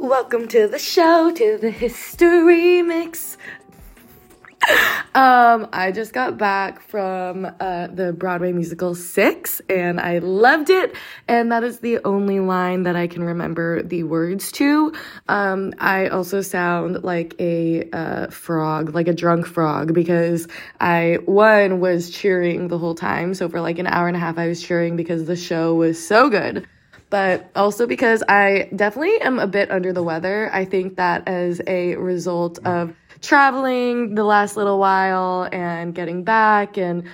Welcome to the show, to the history mix. um, I just got back from uh, the Broadway musical Six, and I loved it. And that is the only line that I can remember the words to. Um, I also sound like a uh, frog, like a drunk frog, because I one was cheering the whole time. So for like an hour and a half, I was cheering because the show was so good but also because I definitely am a bit under the weather. I think that as a result mm. of traveling the last little while and getting back and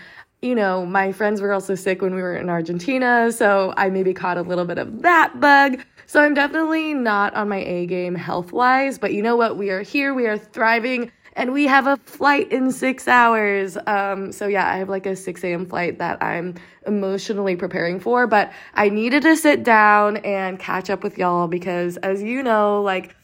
you know, my friends were also sick when we were in Argentina, so I maybe caught a little bit of that bug. So I'm definitely not on my A game health wise, but you know what? We are here, we are thriving, and we have a flight in six hours. Um, so yeah, I have like a 6 a.m. flight that I'm emotionally preparing for, but I needed to sit down and catch up with y'all because as you know, like,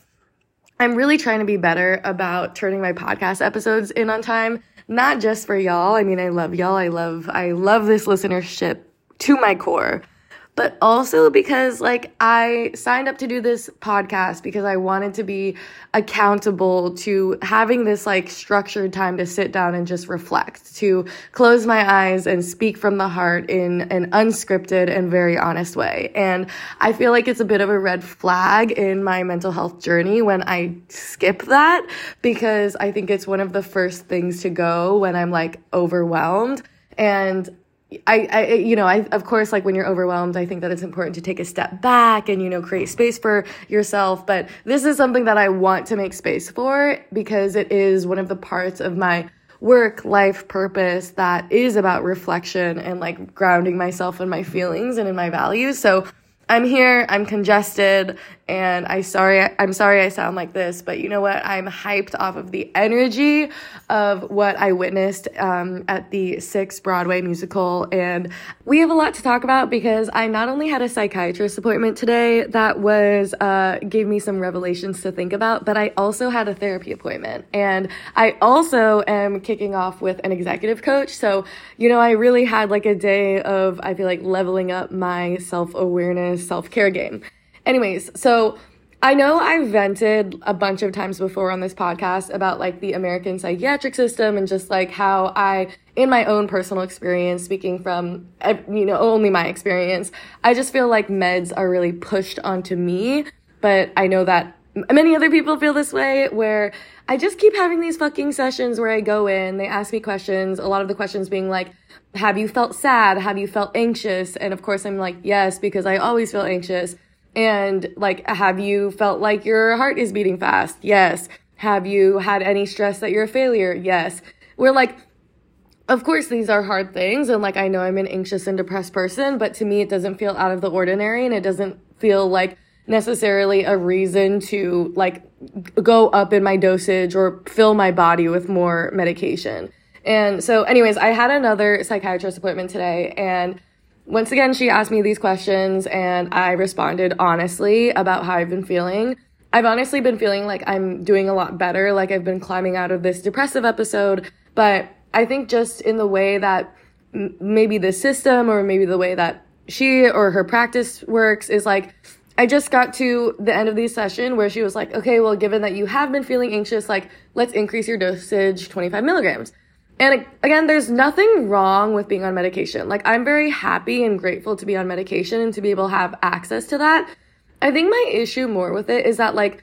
I'm really trying to be better about turning my podcast episodes in on time, not just for y'all. I mean, I love y'all. I love, I love this listenership to my core but also because like I signed up to do this podcast because I wanted to be accountable to having this like structured time to sit down and just reflect, to close my eyes and speak from the heart in an unscripted and very honest way. And I feel like it's a bit of a red flag in my mental health journey when I skip that because I think it's one of the first things to go when I'm like overwhelmed. And I, I, you know, I, of course, like when you're overwhelmed, I think that it's important to take a step back and, you know, create space for yourself. But this is something that I want to make space for because it is one of the parts of my work life purpose that is about reflection and like grounding myself in my feelings and in my values. So I'm here, I'm congested, and I sorry I'm sorry I sound like this, but you know what? I'm hyped off of the energy of what I witnessed um, at the Six Broadway musical, and we have a lot to talk about because I not only had a psychiatrist appointment today that was uh, gave me some revelations to think about, but I also had a therapy appointment, and I also am kicking off with an executive coach. So you know, I really had like a day of I feel like leveling up my self awareness, self care game. Anyways, so I know I've vented a bunch of times before on this podcast about like the American psychiatric system and just like how I, in my own personal experience, speaking from, you know, only my experience, I just feel like meds are really pushed onto me. But I know that many other people feel this way where I just keep having these fucking sessions where I go in, they ask me questions, a lot of the questions being like, have you felt sad? Have you felt anxious? And of course I'm like, yes, because I always feel anxious. And like, have you felt like your heart is beating fast? Yes. Have you had any stress that you're a failure? Yes. We're like, of course, these are hard things. And like, I know I'm an anxious and depressed person, but to me, it doesn't feel out of the ordinary and it doesn't feel like necessarily a reason to like go up in my dosage or fill my body with more medication. And so, anyways, I had another psychiatrist appointment today and once again, she asked me these questions and I responded honestly about how I've been feeling. I've honestly been feeling like I'm doing a lot better, like I've been climbing out of this depressive episode, but I think just in the way that m- maybe the system or maybe the way that she or her practice works is like, I just got to the end of the session where she was like, okay, well, given that you have been feeling anxious, like, let's increase your dosage 25 milligrams. And again, there's nothing wrong with being on medication. Like, I'm very happy and grateful to be on medication and to be able to have access to that. I think my issue more with it is that, like,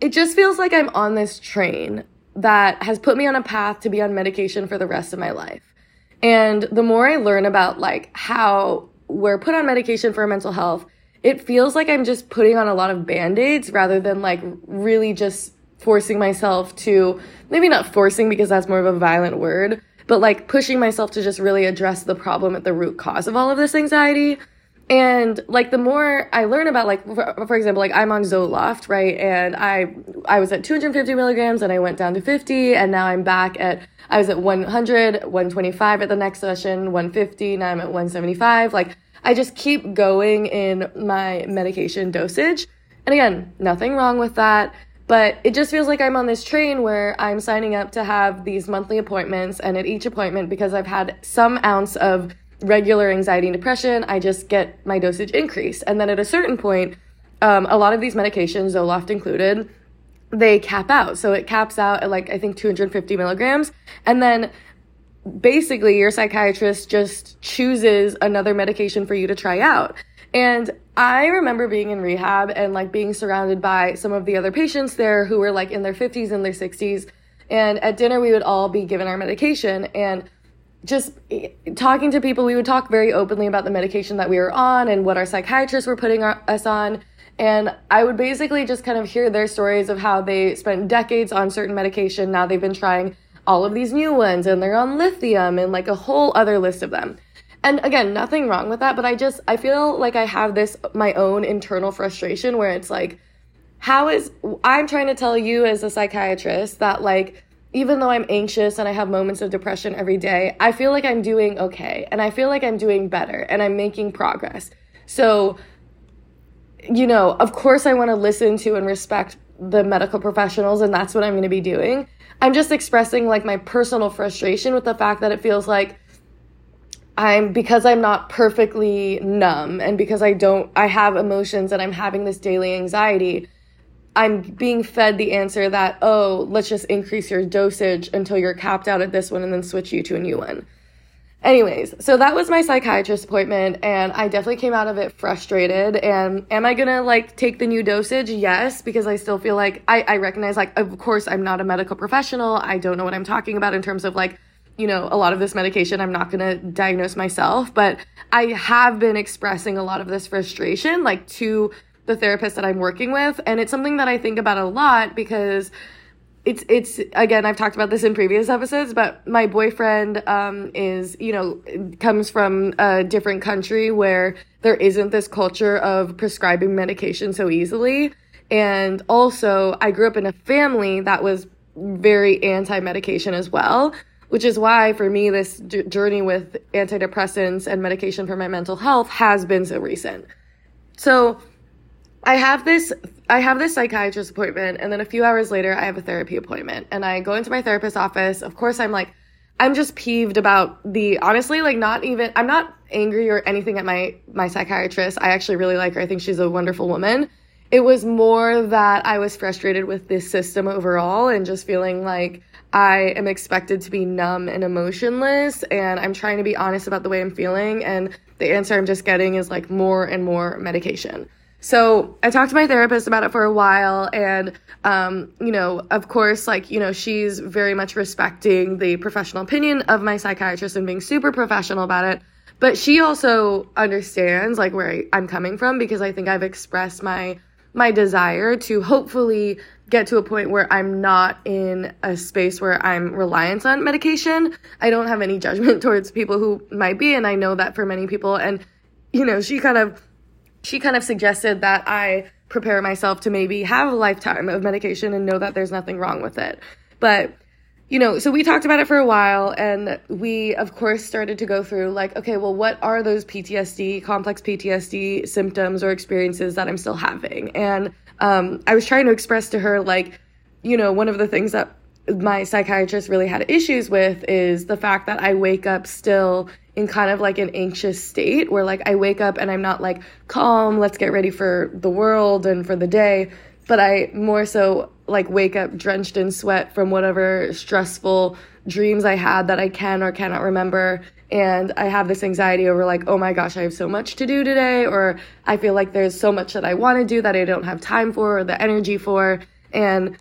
it just feels like I'm on this train that has put me on a path to be on medication for the rest of my life. And the more I learn about, like, how we're put on medication for mental health, it feels like I'm just putting on a lot of band aids rather than, like, really just forcing myself to maybe not forcing because that's more of a violent word, but like pushing myself to just really address the problem at the root cause of all of this anxiety. And like the more I learn about like for, for, example like I'm on Zoloft right? And I I was at 250 milligrams and I went down to 50 and now I'm back at I was at 100 125 at the next session 150 now I'm at 175 like I just keep going in my medication dosage. And again nothing wrong with that but it just feels like I'm on this train where I'm signing up to have these monthly appointments, and at each appointment, because I've had some ounce of regular anxiety and depression, I just get my dosage increased. And then at a certain point, um, a lot of these medications, Zoloft included, they cap out. So it caps out at like, I think 250 milligrams. And then basically your psychiatrist just chooses another medication for you to try out. And I remember being in rehab and like being surrounded by some of the other patients there who were like in their 50s and their 60s. And at dinner, we would all be given our medication. And just eh, talking to people, we would talk very openly about the medication that we were on and what our psychiatrists were putting our, us on. And I would basically just kind of hear their stories of how they spent decades on certain medication. Now they've been trying all of these new ones and they're on lithium and like a whole other list of them. And again, nothing wrong with that, but I just I feel like I have this my own internal frustration where it's like how is I'm trying to tell you as a psychiatrist that like even though I'm anxious and I have moments of depression every day, I feel like I'm doing okay and I feel like I'm doing better and I'm making progress. So you know, of course I want to listen to and respect the medical professionals and that's what I'm going to be doing. I'm just expressing like my personal frustration with the fact that it feels like I'm because I'm not perfectly numb and because I don't I have emotions and I'm having this daily anxiety I'm being fed the answer that oh let's just increase your dosage until you're capped out at this one and then switch you to a new one. Anyways, so that was my psychiatrist appointment and I definitely came out of it frustrated and am I to like take the new dosage? Yes, because I still feel like I I recognize like of course I'm not a medical professional. I don't know what I'm talking about in terms of like you know, a lot of this medication I'm not going to diagnose myself, but I have been expressing a lot of this frustration like to the therapist that I'm working with and it's something that I think about a lot because it's it's again I've talked about this in previous episodes, but my boyfriend um, is you know comes from a different country where there isn't this culture of prescribing medication so easily, and also I grew up in a family that was very anti medication as well which is why for me this d- journey with antidepressants and medication for my mental health has been so recent. So i have this i have this psychiatrist appointment and then a few hours later i have a therapy appointment. And i go into my therapist's office. Of course i'm like i'm just peeved about the honestly like not even i'm not angry or anything at my my psychiatrist. I actually really like her. I think she's a wonderful woman. It was more that i was frustrated with this system overall and just feeling like I am expected to be numb and emotionless, and I'm trying to be honest about the way I'm feeling, and the answer I'm just getting is like more and more medication. So I talked to my therapist about it for a while, and um, you know, of course, like you know, she's very much respecting the professional opinion of my psychiatrist and being super professional about it. But she also understands like where I, I'm coming from because I think I've expressed my my desire to hopefully get to a point where I'm not in a space where I'm reliant on medication. I don't have any judgment towards people who might be, and I know that for many people. And, you know, she kind of she kind of suggested that I prepare myself to maybe have a lifetime of medication and know that there's nothing wrong with it. But you know, so we talked about it for a while and we, of course, started to go through like, okay, well, what are those PTSD, complex PTSD symptoms or experiences that I'm still having? And um, I was trying to express to her, like, you know, one of the things that my psychiatrist really had issues with is the fact that I wake up still in kind of like an anxious state where like I wake up and I'm not like calm, let's get ready for the world and for the day, but I more so like wake up drenched in sweat from whatever stressful dreams I had that I can or cannot remember. And I have this anxiety over like, oh my gosh, I have so much to do today, or I feel like there's so much that I want to do that I don't have time for or the energy for. And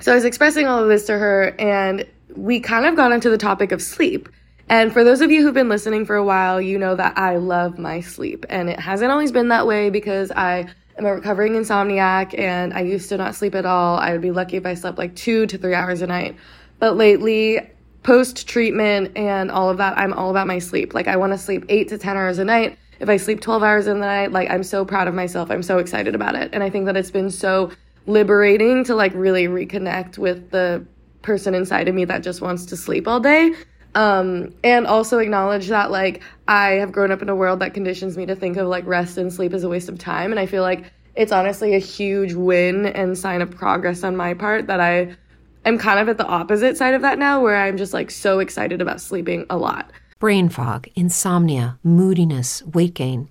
so I was expressing all of this to her, and we kind of got into the topic of sleep. And for those of you who've been listening for a while, you know that I love my sleep. And it hasn't always been that way because I I'm a recovering insomniac and I used to not sleep at all. I would be lucky if I slept like two to three hours a night. But lately, post treatment and all of that, I'm all about my sleep. Like, I want to sleep eight to 10 hours a night. If I sleep 12 hours in the night, like, I'm so proud of myself. I'm so excited about it. And I think that it's been so liberating to like really reconnect with the person inside of me that just wants to sleep all day um, and also acknowledge that like I have grown up in a world that conditions me to think of like rest and sleep as a waste of time. And I feel like it's honestly a huge win and sign of progress on my part that I am kind of at the opposite side of that now, where I'm just like so excited about sleeping a lot. Brain fog, insomnia, moodiness, weight gain.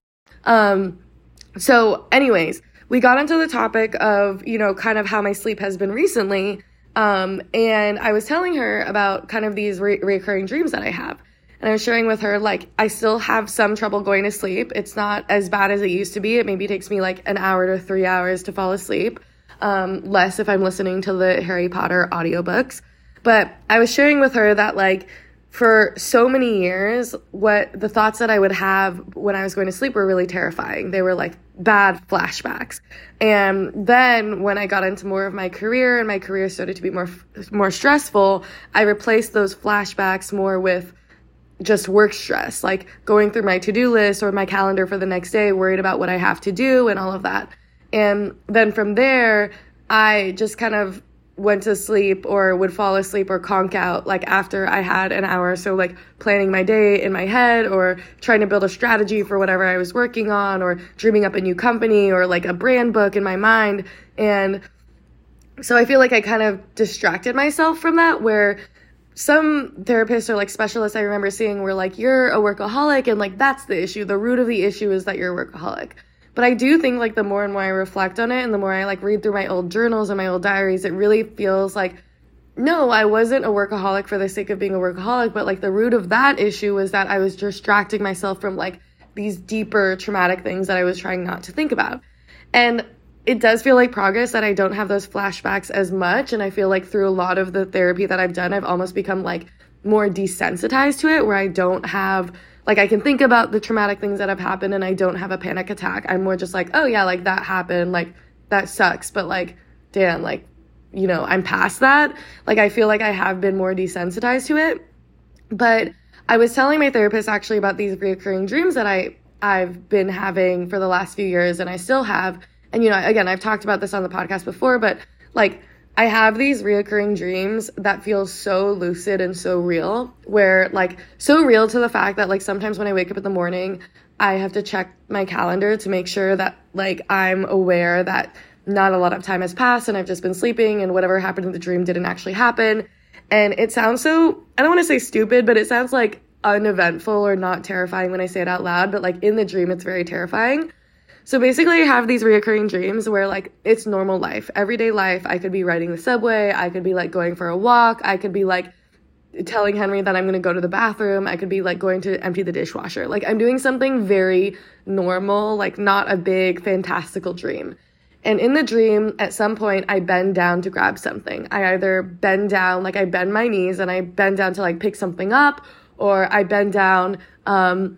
Um, so, anyways, we got into the topic of, you know, kind of how my sleep has been recently. Um, and I was telling her about kind of these re- recurring dreams that I have. And I was sharing with her, like, I still have some trouble going to sleep. It's not as bad as it used to be. It maybe takes me like an hour to three hours to fall asleep, um, less if I'm listening to the Harry Potter audiobooks. But I was sharing with her that, like, for so many years, what the thoughts that I would have when I was going to sleep were really terrifying. They were like bad flashbacks. And then when I got into more of my career and my career started to be more more stressful, I replaced those flashbacks more with just work stress, like going through my to-do list or my calendar for the next day, worried about what I have to do and all of that. And then from there, I just kind of went to sleep or would fall asleep or conk out like after I had an hour. So like planning my day in my head or trying to build a strategy for whatever I was working on or dreaming up a new company or like a brand book in my mind. And so I feel like I kind of distracted myself from that where some therapists or like specialists I remember seeing were like, you're a workaholic and like that's the issue. The root of the issue is that you're a workaholic. But I do think like the more and more I reflect on it and the more I like read through my old journals and my old diaries, it really feels like no, I wasn't a workaholic for the sake of being a workaholic, but like the root of that issue was that I was distracting myself from like these deeper traumatic things that I was trying not to think about. And it does feel like progress that I don't have those flashbacks as much. And I feel like through a lot of the therapy that I've done, I've almost become like more desensitized to it, where I don't have like I can think about the traumatic things that have happened and I don't have a panic attack. I'm more just like, oh yeah, like that happened, like that sucks, but like, damn, like, you know, I'm past that. Like I feel like I have been more desensitized to it. But I was telling my therapist actually about these reoccurring dreams that I I've been having for the last few years and I still have. And you know, again, I've talked about this on the podcast before, but like I have these reoccurring dreams that feel so lucid and so real, where like so real to the fact that like sometimes when I wake up in the morning, I have to check my calendar to make sure that like I'm aware that not a lot of time has passed and I've just been sleeping and whatever happened in the dream didn't actually happen. And it sounds so, I don't want to say stupid, but it sounds like uneventful or not terrifying when I say it out loud, but like in the dream, it's very terrifying. So basically, I have these reoccurring dreams where like it's normal life, everyday life. I could be riding the subway, I could be like going for a walk, I could be like telling Henry that I'm gonna go to the bathroom, I could be like going to empty the dishwasher. Like I'm doing something very normal, like not a big fantastical dream. And in the dream, at some point, I bend down to grab something. I either bend down, like I bend my knees and I bend down to like pick something up, or I bend down um,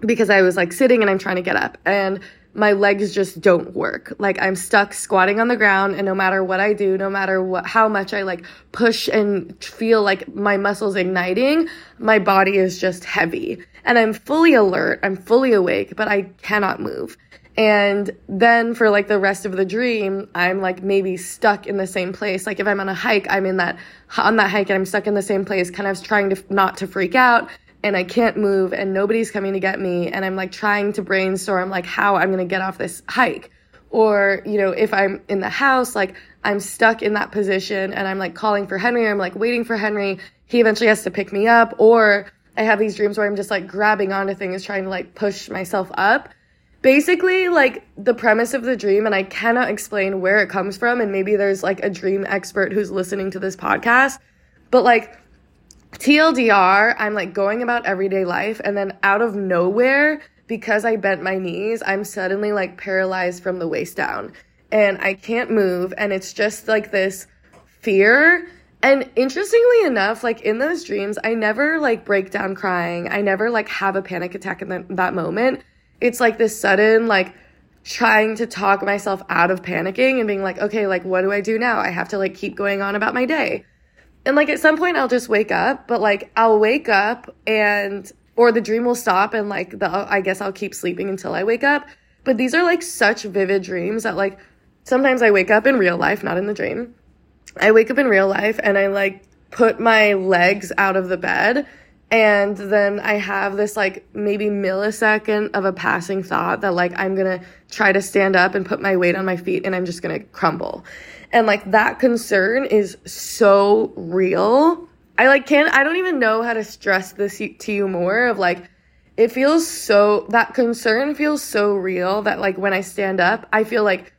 because I was like sitting and I'm trying to get up. And my legs just don't work. Like I'm stuck squatting on the ground and no matter what I do, no matter what how much I like push and feel like my muscles igniting, my body is just heavy. And I'm fully alert, I'm fully awake, but I cannot move. And then for like the rest of the dream, I'm like maybe stuck in the same place. Like if I'm on a hike, I'm in that on that hike and I'm stuck in the same place, kind of trying to not to freak out and I can't move and nobody's coming to get me and I'm like trying to brainstorm like how I'm going to get off this hike. Or, you know, if I'm in the house, like I'm stuck in that position and I'm like calling for Henry, I'm like waiting for Henry. He eventually has to pick me up or I have these dreams where I'm just like grabbing onto things trying to like push myself up basically like the premise of the dream and i cannot explain where it comes from and maybe there's like a dream expert who's listening to this podcast but like tldr i'm like going about everyday life and then out of nowhere because i bent my knees i'm suddenly like paralyzed from the waist down and i can't move and it's just like this fear and interestingly enough like in those dreams i never like break down crying i never like have a panic attack in the, that moment it's like this sudden like trying to talk myself out of panicking and being like, okay, like what do I do now? I have to like keep going on about my day. And like at some point I'll just wake up, but like I'll wake up and or the dream will stop and like the I guess I'll keep sleeping until I wake up. But these are like such vivid dreams that like sometimes I wake up in real life, not in the dream. I wake up in real life and I like put my legs out of the bed and then I have this like maybe millisecond of a passing thought that like I'm gonna try to stand up and put my weight on my feet and I'm just gonna crumble. And like that concern is so real. I like can't, I don't even know how to stress this to you more of like, it feels so, that concern feels so real that like when I stand up, I feel like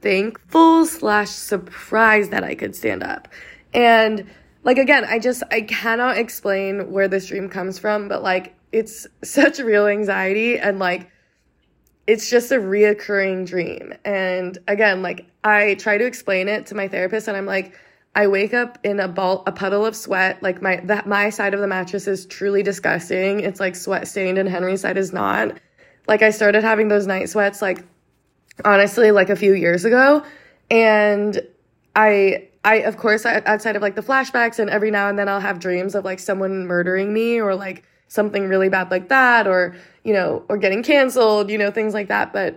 thankful slash surprised that I could stand up. And like again, I just I cannot explain where this dream comes from, but like it's such real anxiety and like it's just a reoccurring dream. And again, like I try to explain it to my therapist and I'm like I wake up in a ball a puddle of sweat. Like my that my side of the mattress is truly disgusting. It's like sweat stained and Henry's side is not. Like I started having those night sweats like honestly like a few years ago and I I, of course, outside of like the flashbacks, and every now and then I'll have dreams of like someone murdering me or like something really bad like that, or, you know, or getting canceled, you know, things like that. But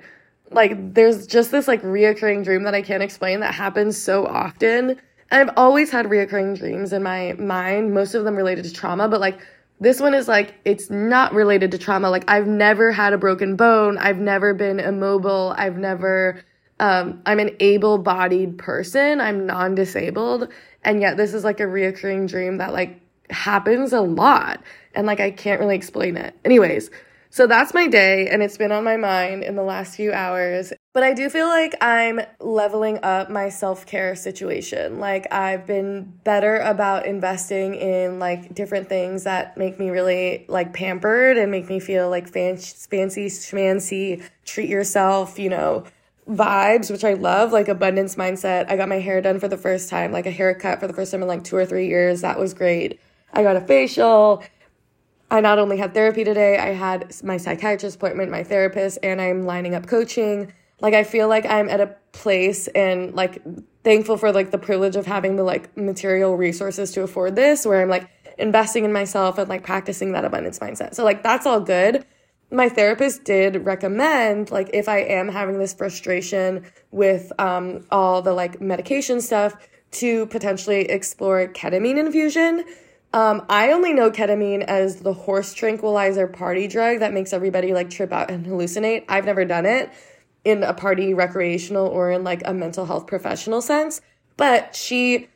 like there's just this like reoccurring dream that I can't explain that happens so often. And I've always had reoccurring dreams in my mind, most of them related to trauma, but like this one is like, it's not related to trauma. Like, I've never had a broken bone. I've never been immobile. I've never um, I'm an able bodied person. I'm non disabled. And yet this is like a reoccurring dream that like happens a lot. And like I can't really explain it. Anyways, so that's my day and it's been on my mind in the last few hours. But I do feel like I'm leveling up my self care situation. Like I've been better about investing in like different things that make me really like pampered and make me feel like fancy, schmancy, treat yourself, you know, vibes, which I love, like abundance mindset. I got my hair done for the first time, like a haircut for the first time in like two or three years. That was great. I got a facial. I not only had therapy today, I had my psychiatrist appointment, my therapist, and I'm lining up coaching. Like I feel like I'm at a place and like thankful for like the privilege of having the like material resources to afford this where I'm like investing in myself and like practicing that abundance mindset. So like that's all good. My therapist did recommend like if I am having this frustration with um, all the like medication stuff to potentially explore ketamine infusion. Um, I only know ketamine as the horse tranquilizer party drug that makes everybody like trip out and hallucinate. I've never done it in a party recreational or in like a mental health professional sense, but she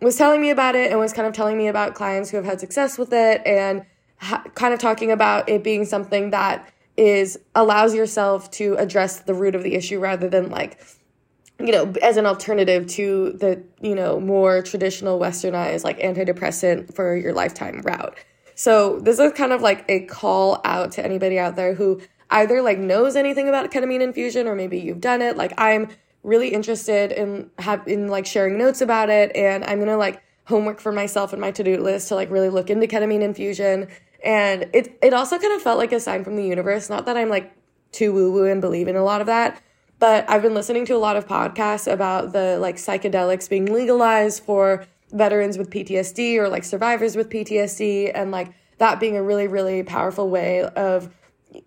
was telling me about it and was kind of telling me about clients who have had success with it and ha- kind of talking about it being something that is allows yourself to address the root of the issue rather than like you know as an alternative to the you know more traditional westernized like antidepressant for your lifetime route so this is kind of like a call out to anybody out there who either like knows anything about ketamine infusion or maybe you've done it like i'm really interested in have in like sharing notes about it and I'm gonna like homework for myself and my to-do list to like really look into ketamine infusion. And it it also kind of felt like a sign from the universe. Not that I'm like too woo-woo and believe in a lot of that, but I've been listening to a lot of podcasts about the like psychedelics being legalized for veterans with PTSD or like survivors with PTSD and like that being a really, really powerful way of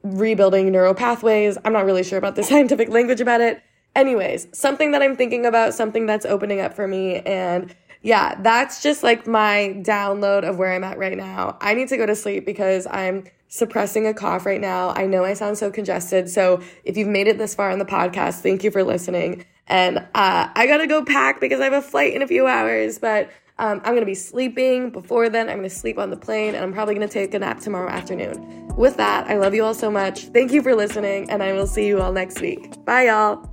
rebuilding neural pathways. I'm not really sure about the scientific language about it, anyways, something that I'm thinking about, something that's opening up for me. And yeah, that's just like my download of where I'm at right now. I need to go to sleep because I'm suppressing a cough right now. I know I sound so congested. So if you've made it this far in the podcast, thank you for listening. And uh, I gotta go pack because I have a flight in a few hours, but um, I'm gonna be sleeping before then. I'm gonna sleep on the plane and I'm probably gonna take a nap tomorrow afternoon. With that, I love you all so much. Thank you for listening, and I will see you all next week. Bye, y'all.